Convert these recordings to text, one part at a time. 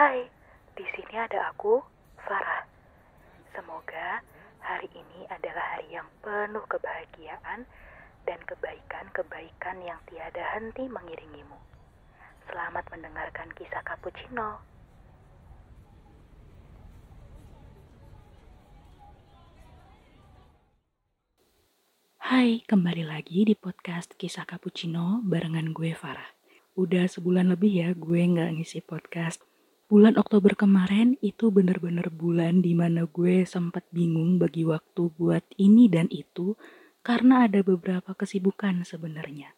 Hai, di sini ada aku, Farah. Semoga hari ini adalah hari yang penuh kebahagiaan dan kebaikan-kebaikan yang tiada henti mengiringimu. Selamat mendengarkan kisah cappuccino. Hai, kembali lagi di podcast Kisah Cappuccino barengan gue Farah. Udah sebulan lebih ya gue nggak ngisi podcast. Bulan Oktober kemarin itu bener-bener bulan di mana gue sempat bingung bagi waktu buat ini dan itu karena ada beberapa kesibukan sebenarnya.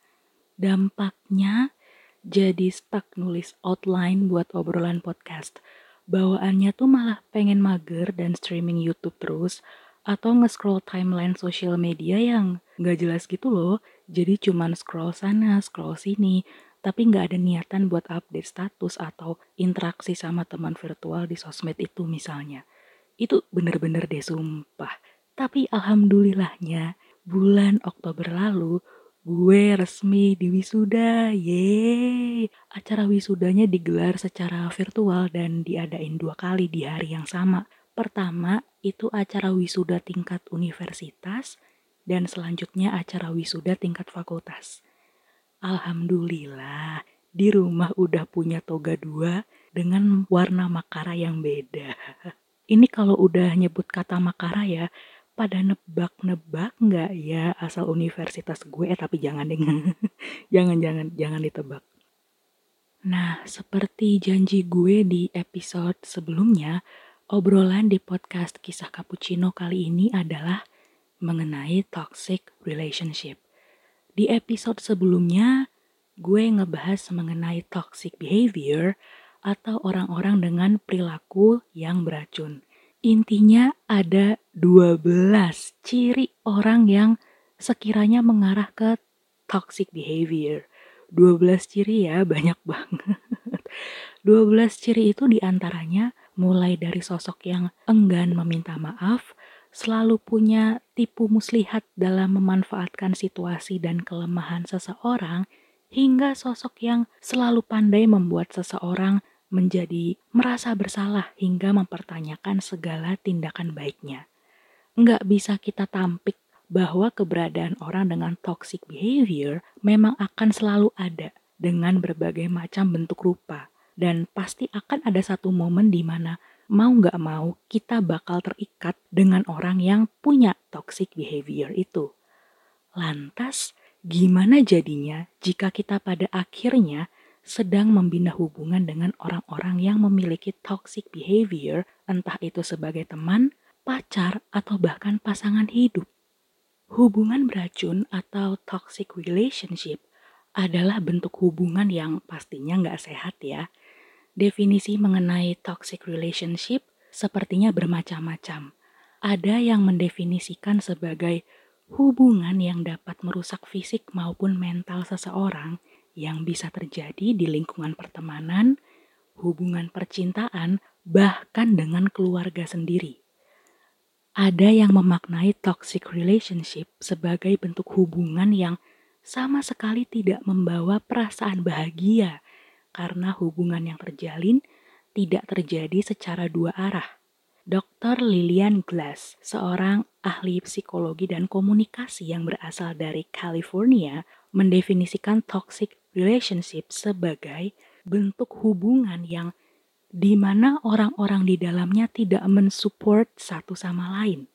Dampaknya jadi stuck nulis outline buat obrolan podcast. Bawaannya tuh malah pengen mager dan streaming YouTube terus, atau nge-scroll timeline sosial media yang nggak jelas gitu loh. Jadi cuman scroll sana, scroll sini, tapi nggak ada niatan buat update status atau interaksi sama teman virtual di sosmed itu misalnya. Itu bener-bener deh sumpah. Tapi alhamdulillahnya bulan Oktober lalu gue resmi di wisuda, yeay. Acara wisudanya digelar secara virtual dan diadain dua kali di hari yang sama. Pertama, itu acara wisuda tingkat universitas, dan selanjutnya acara wisuda tingkat fakultas. Alhamdulillah, di rumah udah punya toga dua dengan warna makara yang beda. Ini kalau udah nyebut kata makara ya, pada nebak-nebak nggak ya asal universitas gue, eh tapi jangan deh, jangan jangan jangan ditebak. Nah, seperti janji gue di episode sebelumnya, Obrolan di podcast kisah cappuccino kali ini adalah mengenai toxic relationship. Di episode sebelumnya, gue ngebahas mengenai toxic behavior atau orang-orang dengan perilaku yang beracun. Intinya ada 12 ciri orang yang sekiranya mengarah ke toxic behavior. 12 ciri ya, banyak banget. 12 ciri itu di antaranya mulai dari sosok yang enggan meminta maaf, selalu punya tipu muslihat dalam memanfaatkan situasi dan kelemahan seseorang, hingga sosok yang selalu pandai membuat seseorang menjadi merasa bersalah hingga mempertanyakan segala tindakan baiknya. Nggak bisa kita tampik bahwa keberadaan orang dengan toxic behavior memang akan selalu ada dengan berbagai macam bentuk rupa dan pasti akan ada satu momen di mana mau nggak mau kita bakal terikat dengan orang yang punya toxic behavior itu. Lantas, gimana jadinya jika kita pada akhirnya sedang membina hubungan dengan orang-orang yang memiliki toxic behavior, entah itu sebagai teman, pacar, atau bahkan pasangan hidup? Hubungan beracun atau toxic relationship adalah bentuk hubungan yang pastinya nggak sehat ya, Definisi mengenai toxic relationship sepertinya bermacam-macam. Ada yang mendefinisikan sebagai hubungan yang dapat merusak fisik maupun mental seseorang yang bisa terjadi di lingkungan pertemanan, hubungan percintaan, bahkan dengan keluarga sendiri. Ada yang memaknai toxic relationship sebagai bentuk hubungan yang sama sekali tidak membawa perasaan bahagia karena hubungan yang terjalin tidak terjadi secara dua arah. Dr. Lillian Glass, seorang ahli psikologi dan komunikasi yang berasal dari California, mendefinisikan toxic relationship sebagai bentuk hubungan yang di mana orang-orang di dalamnya tidak mensupport satu sama lain.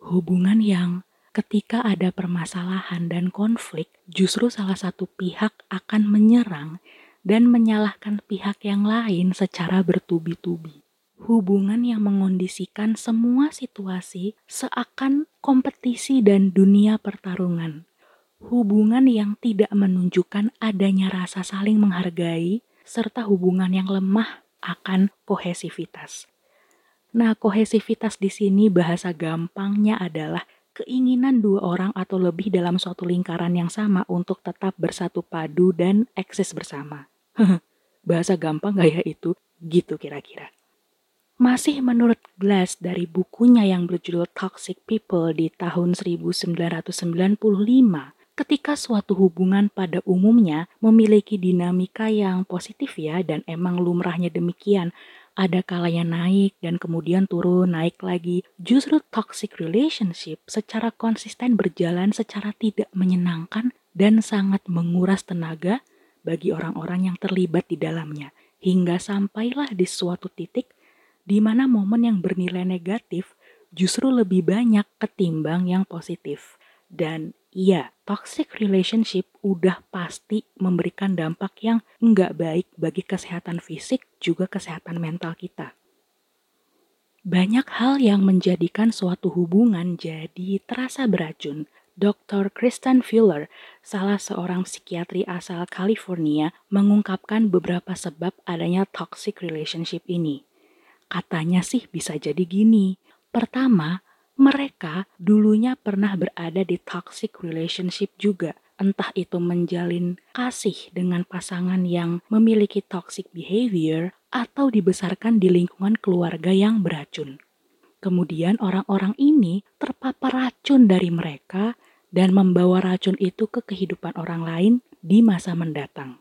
Hubungan yang ketika ada permasalahan dan konflik, justru salah satu pihak akan menyerang dan menyalahkan pihak yang lain secara bertubi-tubi. Hubungan yang mengondisikan semua situasi seakan kompetisi dan dunia pertarungan. Hubungan yang tidak menunjukkan adanya rasa saling menghargai, serta hubungan yang lemah akan kohesivitas. Nah, kohesivitas di sini bahasa gampangnya adalah keinginan dua orang atau lebih dalam suatu lingkaran yang sama untuk tetap bersatu padu dan eksis bersama. Bahasa gampang gak ya itu? Gitu kira-kira. Masih menurut Glass dari bukunya yang berjudul Toxic People di tahun 1995, ketika suatu hubungan pada umumnya memiliki dinamika yang positif ya dan emang lumrahnya demikian ada kalanya naik dan kemudian turun naik lagi justru toxic relationship secara konsisten berjalan secara tidak menyenangkan dan sangat menguras tenaga bagi orang-orang yang terlibat di dalamnya hingga sampailah di suatu titik di mana momen yang bernilai negatif justru lebih banyak ketimbang yang positif dan Iya, toxic relationship udah pasti memberikan dampak yang nggak baik bagi kesehatan fisik juga kesehatan mental kita. Banyak hal yang menjadikan suatu hubungan jadi terasa beracun. Dr. Kristen Fuller, salah seorang psikiatri asal California, mengungkapkan beberapa sebab adanya toxic relationship ini. Katanya sih bisa jadi gini. Pertama, mereka dulunya pernah berada di toxic relationship juga. Entah itu menjalin kasih dengan pasangan yang memiliki toxic behavior atau dibesarkan di lingkungan keluarga yang beracun. Kemudian orang-orang ini terpapar racun dari mereka dan membawa racun itu ke kehidupan orang lain di masa mendatang.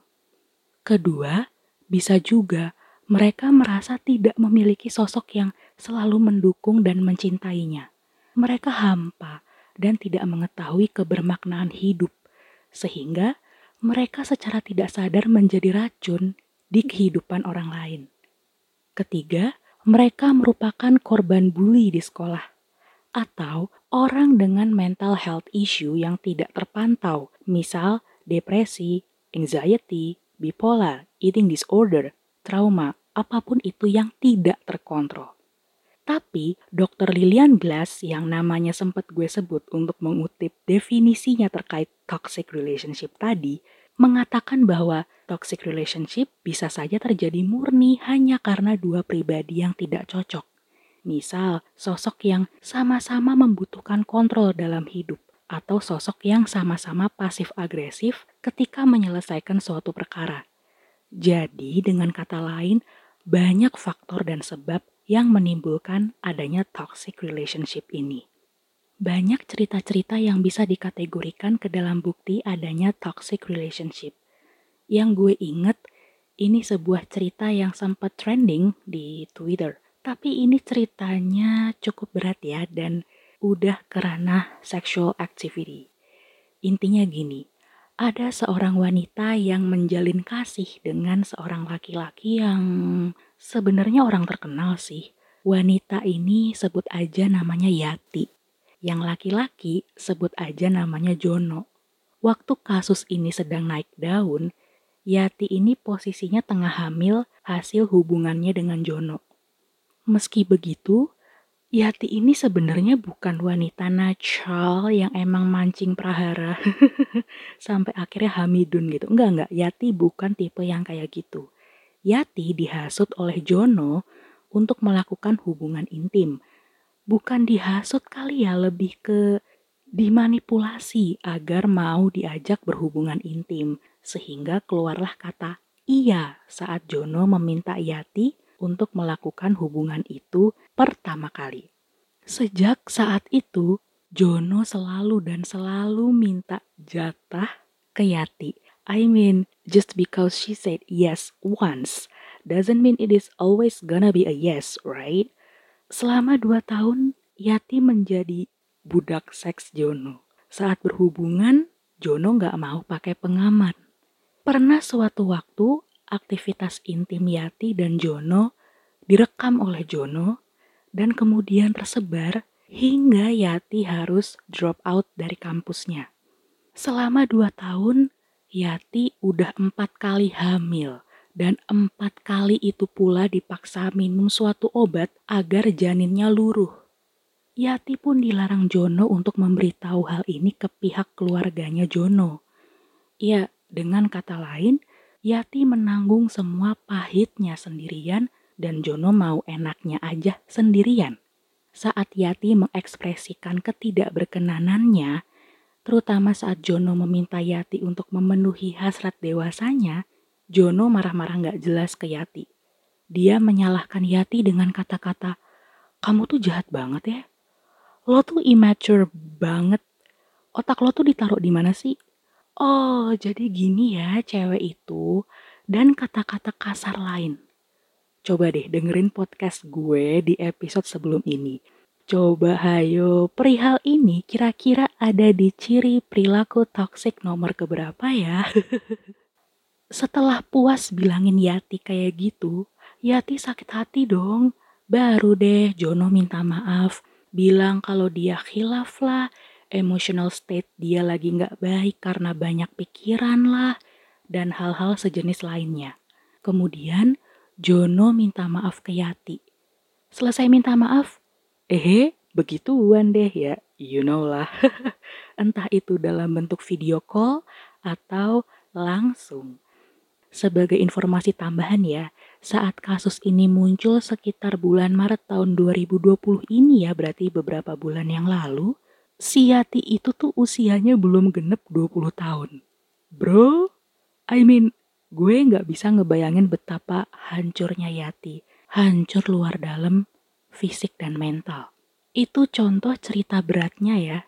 Kedua, bisa juga mereka merasa tidak memiliki sosok yang selalu mendukung dan mencintainya mereka hampa dan tidak mengetahui kebermaknaan hidup, sehingga mereka secara tidak sadar menjadi racun di kehidupan orang lain. Ketiga, mereka merupakan korban bully di sekolah atau orang dengan mental health issue yang tidak terpantau, misal depresi, anxiety, bipolar, eating disorder, trauma, apa pun itu yang tidak terkontrol. Tapi Dr. Lilian Glass yang namanya sempat gue sebut untuk mengutip definisinya terkait toxic relationship tadi, mengatakan bahwa toxic relationship bisa saja terjadi murni hanya karena dua pribadi yang tidak cocok. Misal, sosok yang sama-sama membutuhkan kontrol dalam hidup, atau sosok yang sama-sama pasif agresif ketika menyelesaikan suatu perkara. Jadi, dengan kata lain, banyak faktor dan sebab yang menimbulkan adanya toxic relationship ini. Banyak cerita-cerita yang bisa dikategorikan ke dalam bukti adanya toxic relationship. Yang gue inget, ini sebuah cerita yang sempat trending di Twitter. Tapi ini ceritanya cukup berat ya dan udah kerana sexual activity. Intinya gini, ada seorang wanita yang menjalin kasih dengan seorang laki-laki yang sebenarnya orang terkenal sih. Wanita ini sebut aja namanya Yati. Yang laki-laki sebut aja namanya Jono. Waktu kasus ini sedang naik daun, Yati ini posisinya tengah hamil hasil hubungannya dengan Jono. Meski begitu, Yati ini sebenarnya bukan wanita natural yang emang mancing prahara sampai akhirnya hamidun gitu. Enggak, enggak. Yati bukan tipe yang kayak gitu. Yati dihasut oleh Jono untuk melakukan hubungan intim. Bukan dihasut kali ya, lebih ke dimanipulasi agar mau diajak berhubungan intim. Sehingga keluarlah kata iya saat Jono meminta Yati untuk melakukan hubungan itu pertama kali. Sejak saat itu, Jono selalu dan selalu minta jatah ke Yati. I mean, just because she said yes once, doesn't mean it is always gonna be a yes, right? Selama dua tahun, Yati menjadi budak seks Jono. Saat berhubungan, Jono nggak mau pakai pengaman. Pernah suatu waktu, aktivitas intim Yati dan Jono direkam oleh Jono dan kemudian tersebar hingga Yati harus drop out dari kampusnya. Selama dua tahun, Yati udah empat kali hamil dan empat kali itu pula dipaksa minum suatu obat agar janinnya luruh. Yati pun dilarang Jono untuk memberitahu hal ini ke pihak keluarganya Jono. Ya, dengan kata lain, Yati menanggung semua pahitnya sendirian dan Jono mau enaknya aja sendirian. Saat Yati mengekspresikan ketidakberkenanannya, terutama saat Jono meminta Yati untuk memenuhi hasrat dewasanya, Jono marah-marah gak jelas ke Yati. Dia menyalahkan Yati dengan kata-kata, kamu tuh jahat banget ya. Lo tuh immature banget. Otak lo tuh ditaruh di mana sih? Oh, jadi gini ya cewek itu dan kata-kata kasar lain. Coba deh dengerin podcast gue di episode sebelum ini. Coba hayo, perihal ini kira-kira ada di ciri perilaku toxic nomor keberapa ya? Setelah puas bilangin Yati kayak gitu, Yati sakit hati dong. Baru deh Jono minta maaf, bilang kalau dia khilaf lah, emotional state dia lagi nggak baik karena banyak pikiran lah, dan hal-hal sejenis lainnya. Kemudian Jono minta maaf ke Yati. Selesai minta maaf, eh begituan deh ya, you know lah. Entah itu dalam bentuk video call atau langsung. Sebagai informasi tambahan ya, saat kasus ini muncul sekitar bulan Maret tahun 2020 ini ya, berarti beberapa bulan yang lalu, si Yati itu tuh usianya belum genep 20 tahun. Bro, I mean, gue nggak bisa ngebayangin betapa hancurnya Yati. Hancur luar dalam, fisik dan mental. Itu contoh cerita beratnya ya.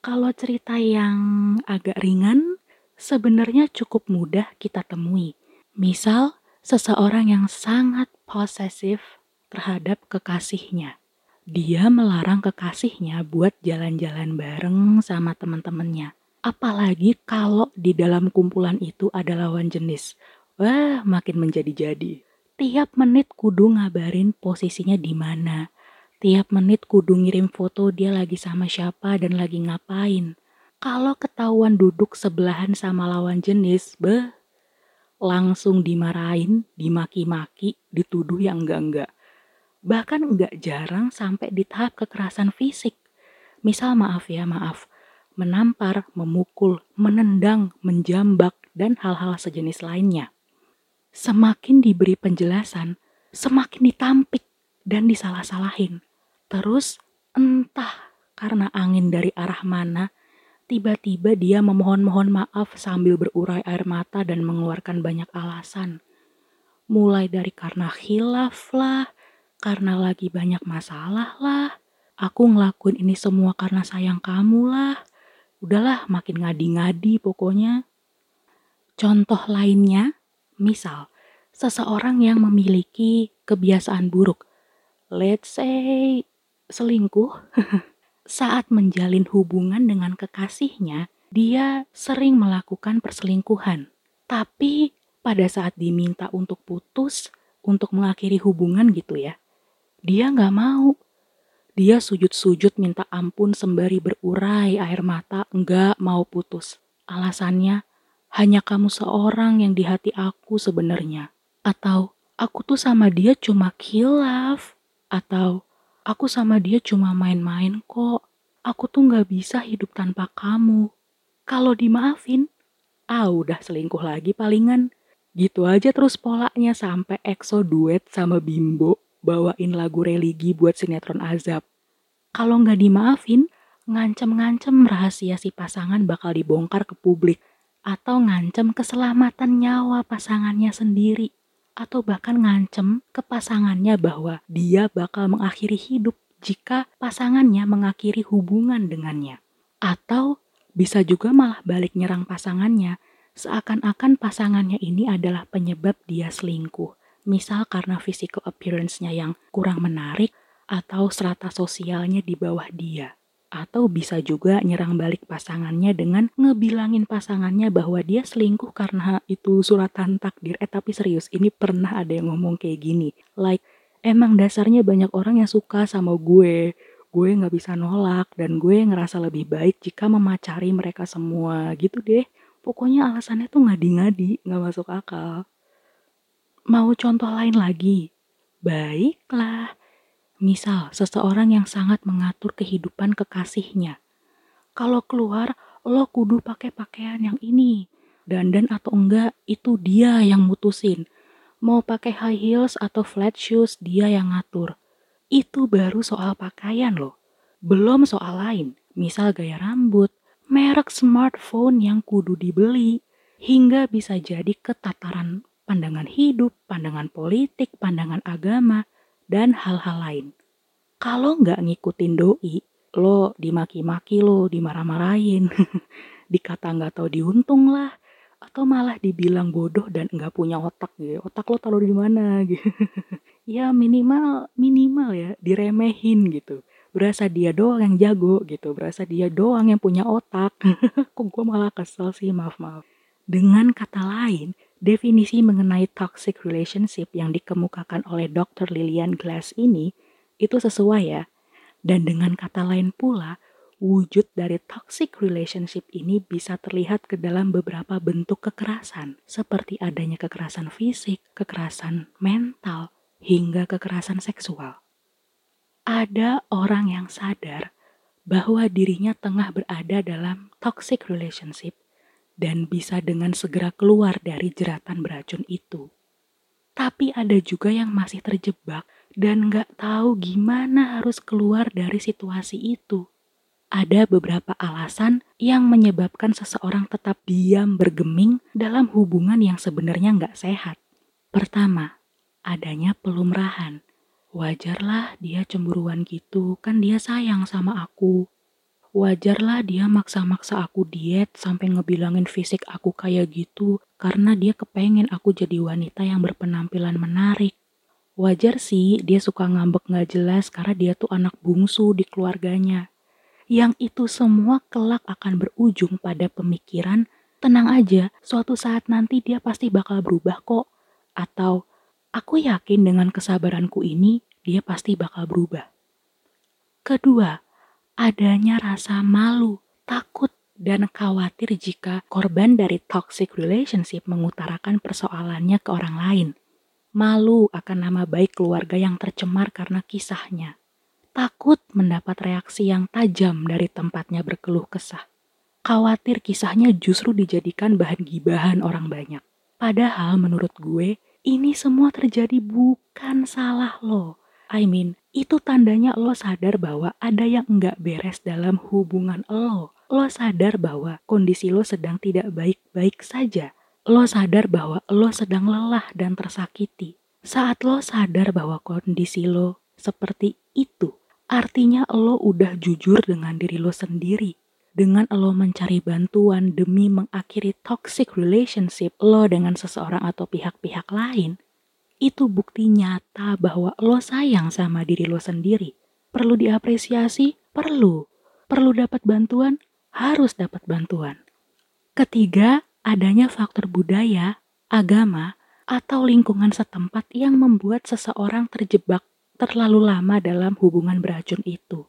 Kalau cerita yang agak ringan, sebenarnya cukup mudah kita temui. Misal, seseorang yang sangat posesif terhadap kekasihnya dia melarang kekasihnya buat jalan-jalan bareng sama teman-temannya. Apalagi kalau di dalam kumpulan itu ada lawan jenis. Wah, makin menjadi-jadi. Tiap menit kudu ngabarin posisinya di mana. Tiap menit kudu ngirim foto dia lagi sama siapa dan lagi ngapain. Kalau ketahuan duduk sebelahan sama lawan jenis, beh, langsung dimarahin, dimaki-maki, dituduh yang enggak-enggak bahkan nggak jarang sampai di tahap kekerasan fisik. Misal maaf ya, maaf, menampar, memukul, menendang, menjambak, dan hal-hal sejenis lainnya. Semakin diberi penjelasan, semakin ditampik dan disalah-salahin. Terus entah karena angin dari arah mana, tiba-tiba dia memohon-mohon maaf sambil berurai air mata dan mengeluarkan banyak alasan. Mulai dari karena khilaf lah, karena lagi banyak masalah lah. Aku ngelakuin ini semua karena sayang kamu lah. Udahlah makin ngadi-ngadi pokoknya. Contoh lainnya, misal seseorang yang memiliki kebiasaan buruk. Let's say selingkuh. Saat menjalin hubungan dengan kekasihnya, dia sering melakukan perselingkuhan. Tapi pada saat diminta untuk putus, untuk mengakhiri hubungan gitu ya, dia nggak mau. Dia sujud-sujud minta ampun sembari berurai air mata nggak mau putus. Alasannya, hanya kamu seorang yang di hati aku sebenarnya. Atau, aku tuh sama dia cuma kilaf. Atau, aku sama dia cuma main-main kok. Aku tuh nggak bisa hidup tanpa kamu. Kalau dimaafin, ah udah selingkuh lagi palingan. Gitu aja terus polanya sampai EXO duet sama Bimbo bawain lagu religi buat sinetron azab. Kalau nggak dimaafin, ngancem-ngancem rahasia si pasangan bakal dibongkar ke publik. Atau ngancem keselamatan nyawa pasangannya sendiri. Atau bahkan ngancem ke pasangannya bahwa dia bakal mengakhiri hidup jika pasangannya mengakhiri hubungan dengannya. Atau bisa juga malah balik nyerang pasangannya, seakan-akan pasangannya ini adalah penyebab dia selingkuh misal karena physical appearance-nya yang kurang menarik atau strata sosialnya di bawah dia. Atau bisa juga nyerang balik pasangannya dengan ngebilangin pasangannya bahwa dia selingkuh karena itu suratan takdir. Eh tapi serius, ini pernah ada yang ngomong kayak gini. Like, emang dasarnya banyak orang yang suka sama gue. Gue gak bisa nolak dan gue ngerasa lebih baik jika memacari mereka semua gitu deh. Pokoknya alasannya tuh ngadi-ngadi, gak masuk akal. Mau contoh lain lagi? Baiklah. Misal, seseorang yang sangat mengatur kehidupan kekasihnya. Kalau keluar, lo kudu pakai pakaian yang ini. Dandan atau enggak, itu dia yang mutusin. Mau pakai high heels atau flat shoes, dia yang ngatur. Itu baru soal pakaian loh. Belum soal lain, misal gaya rambut, merek smartphone yang kudu dibeli, hingga bisa jadi ketataran pandangan hidup, pandangan politik, pandangan agama, dan hal-hal lain. Kalau nggak ngikutin doi, lo dimaki-maki lo, dimarah-marahin, dikata nggak tahu diuntung lah, atau malah dibilang bodoh dan nggak punya otak gitu. Otak lo taruh di mana gitu. ya minimal minimal ya diremehin gitu. Berasa dia doang yang jago gitu, berasa dia doang yang punya otak. Kok gue malah kesel sih, maaf maaf. Dengan kata lain, definisi mengenai toxic relationship yang dikemukakan oleh Dr. Lilian Glass ini itu sesuai ya. Dan dengan kata lain pula, wujud dari toxic relationship ini bisa terlihat ke dalam beberapa bentuk kekerasan, seperti adanya kekerasan fisik, kekerasan mental, hingga kekerasan seksual. Ada orang yang sadar bahwa dirinya tengah berada dalam toxic relationship dan bisa dengan segera keluar dari jeratan beracun itu. Tapi ada juga yang masih terjebak dan nggak tahu gimana harus keluar dari situasi itu ada beberapa alasan yang menyebabkan seseorang tetap diam bergeming dalam hubungan yang sebenarnya nggak sehat. Pertama, adanya pelumrahan. Wajarlah dia cemburuan gitu, kan dia sayang sama aku. Wajarlah dia maksa-maksa aku diet sampai ngebilangin fisik aku kayak gitu karena dia kepengen aku jadi wanita yang berpenampilan menarik. Wajar sih dia suka ngambek gak jelas karena dia tuh anak bungsu di keluarganya yang itu semua kelak akan berujung pada pemikiran, tenang aja, suatu saat nanti dia pasti bakal berubah kok. Atau, aku yakin dengan kesabaranku ini, dia pasti bakal berubah. Kedua, adanya rasa malu, takut, dan khawatir jika korban dari toxic relationship mengutarakan persoalannya ke orang lain. Malu akan nama baik keluarga yang tercemar karena kisahnya takut mendapat reaksi yang tajam dari tempatnya berkeluh kesah. Khawatir kisahnya justru dijadikan bahan gibahan orang banyak. Padahal menurut gue, ini semua terjadi bukan salah lo. I mean, itu tandanya lo sadar bahwa ada yang nggak beres dalam hubungan lo. Lo sadar bahwa kondisi lo sedang tidak baik-baik saja. Lo sadar bahwa lo sedang lelah dan tersakiti. Saat lo sadar bahwa kondisi lo seperti itu, Artinya lo udah jujur dengan diri lo sendiri. Dengan lo mencari bantuan demi mengakhiri toxic relationship lo dengan seseorang atau pihak-pihak lain, itu bukti nyata bahwa lo sayang sama diri lo sendiri. Perlu diapresiasi? Perlu. Perlu dapat bantuan? Harus dapat bantuan. Ketiga, adanya faktor budaya, agama, atau lingkungan setempat yang membuat seseorang terjebak terlalu lama dalam hubungan beracun itu.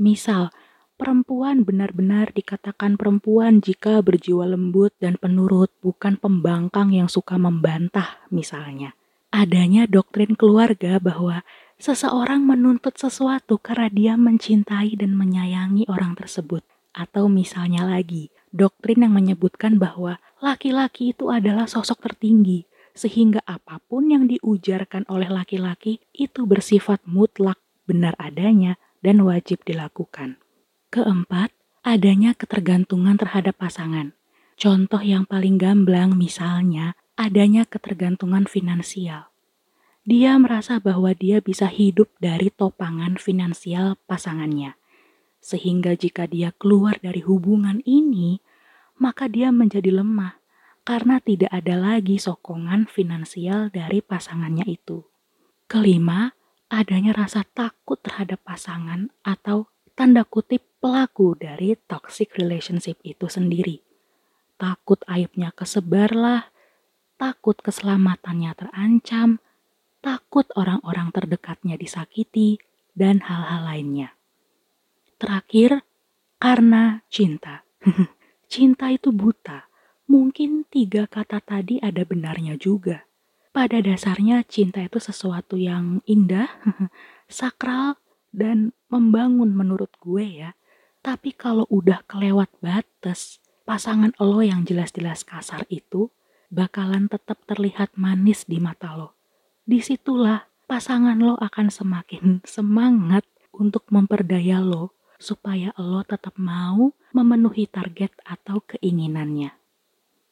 Misal, perempuan benar-benar dikatakan perempuan jika berjiwa lembut dan penurut, bukan pembangkang yang suka membantah misalnya. Adanya doktrin keluarga bahwa seseorang menuntut sesuatu karena dia mencintai dan menyayangi orang tersebut. Atau misalnya lagi, doktrin yang menyebutkan bahwa laki-laki itu adalah sosok tertinggi, sehingga apa pun yang diujarkan oleh laki-laki itu bersifat mutlak, benar adanya, dan wajib dilakukan. Keempat, adanya ketergantungan terhadap pasangan. Contoh yang paling gamblang misalnya adanya ketergantungan finansial. Dia merasa bahwa dia bisa hidup dari topangan finansial pasangannya. Sehingga jika dia keluar dari hubungan ini, maka dia menjadi lemah karena tidak ada lagi sokongan finansial dari pasangannya itu. Kelima, adanya rasa takut terhadap pasangan atau tanda kutip pelaku dari toxic relationship itu sendiri. Takut aibnya kesebarlah, takut keselamatannya terancam, takut orang-orang terdekatnya disakiti, dan hal-hal lainnya. Terakhir, karena cinta. cinta itu buta Mungkin tiga kata tadi ada benarnya juga. Pada dasarnya cinta itu sesuatu yang indah, sakral, dan membangun menurut gue ya. Tapi kalau udah kelewat batas, pasangan lo yang jelas-jelas kasar itu bakalan tetap terlihat manis di mata lo. Di situlah pasangan lo akan semakin semangat untuk memperdaya lo supaya lo tetap mau memenuhi target atau keinginannya.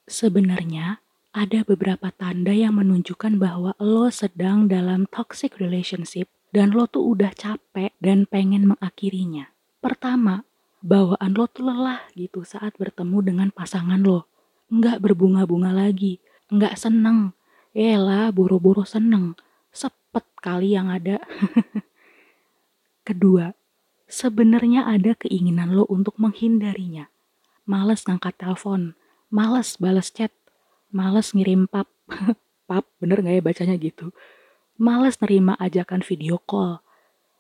Sebenarnya, ada beberapa tanda yang menunjukkan bahwa lo sedang dalam toxic relationship dan lo tuh udah capek dan pengen mengakhirinya. Pertama, bawaan lo tuh lelah gitu saat bertemu dengan pasangan lo. Nggak berbunga-bunga lagi, nggak seneng. Elah, buru-buru seneng. Sepet kali yang ada. Kedua, sebenarnya ada keinginan lo untuk menghindarinya. Males ngangkat telepon, males balas chat, males ngirim pap. pap, bener gak ya bacanya gitu? Males nerima ajakan video call,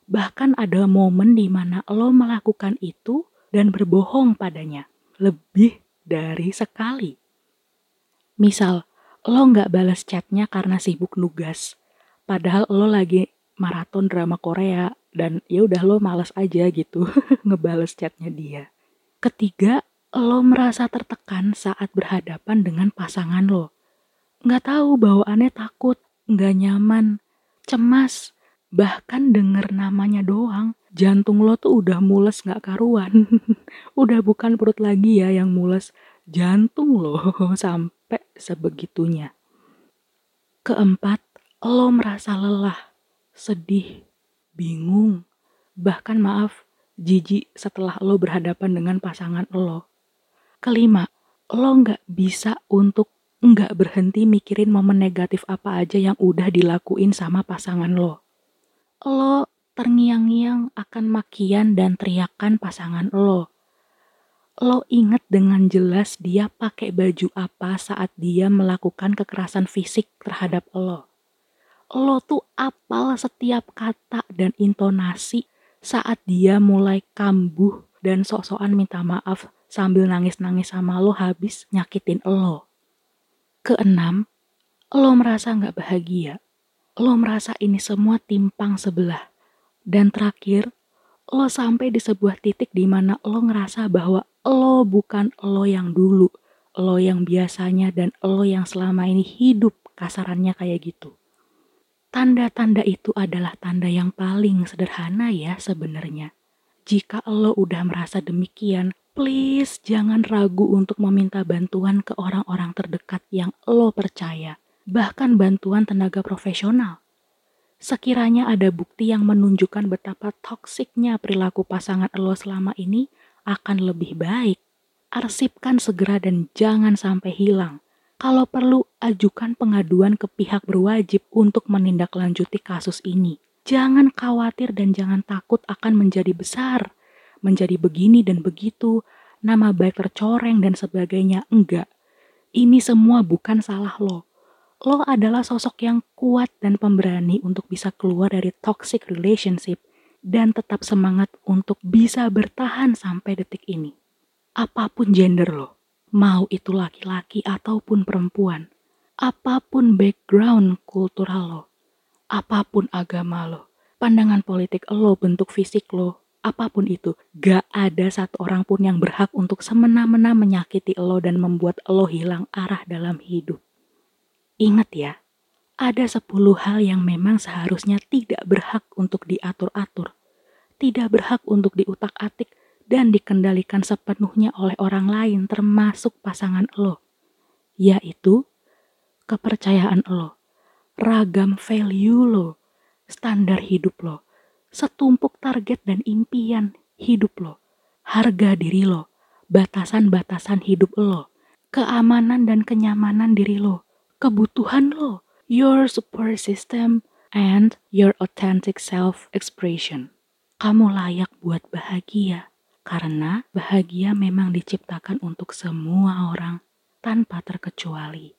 Bahkan ada momen di mana lo melakukan itu dan berbohong padanya. Lebih dari sekali. Misal, lo nggak balas chatnya karena sibuk nugas. Padahal lo lagi maraton drama Korea dan ya udah lo males aja gitu ngebales chatnya dia. Ketiga, lo merasa tertekan saat berhadapan dengan pasangan lo. Nggak tahu bawaannya takut, nggak nyaman, cemas, Bahkan denger namanya doang, jantung lo tuh udah mules gak karuan. udah bukan perut lagi ya yang mules, jantung lo sampai sebegitunya. Keempat, lo merasa lelah, sedih, bingung, bahkan maaf, jijik setelah lo berhadapan dengan pasangan lo. Kelima, lo gak bisa untuk nggak berhenti mikirin momen negatif apa aja yang udah dilakuin sama pasangan lo lo terngiang-ngiang akan makian dan teriakan pasangan lo. Lo inget dengan jelas dia pakai baju apa saat dia melakukan kekerasan fisik terhadap lo. Lo tuh apal setiap kata dan intonasi saat dia mulai kambuh dan sok-sokan minta maaf sambil nangis-nangis sama lo habis nyakitin lo. Keenam, lo merasa gak bahagia lo merasa ini semua timpang sebelah. Dan terakhir, lo sampai di sebuah titik di mana lo ngerasa bahwa lo bukan lo yang dulu, lo yang biasanya dan lo yang selama ini hidup kasarannya kayak gitu. Tanda-tanda itu adalah tanda yang paling sederhana ya sebenarnya. Jika lo udah merasa demikian, please jangan ragu untuk meminta bantuan ke orang-orang terdekat yang lo percaya bahkan bantuan tenaga profesional. Sekiranya ada bukti yang menunjukkan betapa toksiknya perilaku pasangan lo selama ini akan lebih baik. Arsipkan segera dan jangan sampai hilang. Kalau perlu, ajukan pengaduan ke pihak berwajib untuk menindaklanjuti kasus ini. Jangan khawatir dan jangan takut akan menjadi besar, menjadi begini dan begitu, nama baik tercoreng dan sebagainya. Enggak, ini semua bukan salah lo lo adalah sosok yang kuat dan pemberani untuk bisa keluar dari toxic relationship dan tetap semangat untuk bisa bertahan sampai detik ini. Apa pun gender lo, mau itu laki-laki ataupun perempuan, apa pun background kultural lo, apa pun agama lo, pandangan politik lo, bentuk fisik lo, apa pun itu, gak ada satu orang pun yang berhak untuk semena-mena menyakiti lo dan membuat lo hilang arah dalam hidup. Ingat ya, ada sepuluh hal yang memang seharusnya tidak berhak untuk diatur-atur, tidak berhak untuk diutak-atik dan dikendalikan sepenuhnya oleh orang lain termasuk pasangan lo, yaitu kepercayaan lo, ragam value lo, standar hidup lo, setumpuk target dan impian hidup lo, harga diri lo, batasan-batasan hidup lo, keamanan dan kenyamanan diri lo, kebutuhan lo, your support system, and your authentic self-expression. Kamu layak buat bahagia, karena bahagia memang diciptakan untuk semua orang tanpa terkecuali.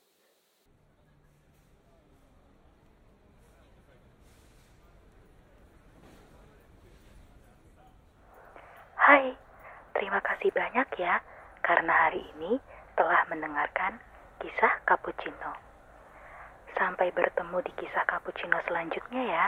Hai, terima kasih banyak ya karena hari ini telah mendengarkan kisah cappuccino. Sampai bertemu di kisah cappuccino selanjutnya ya.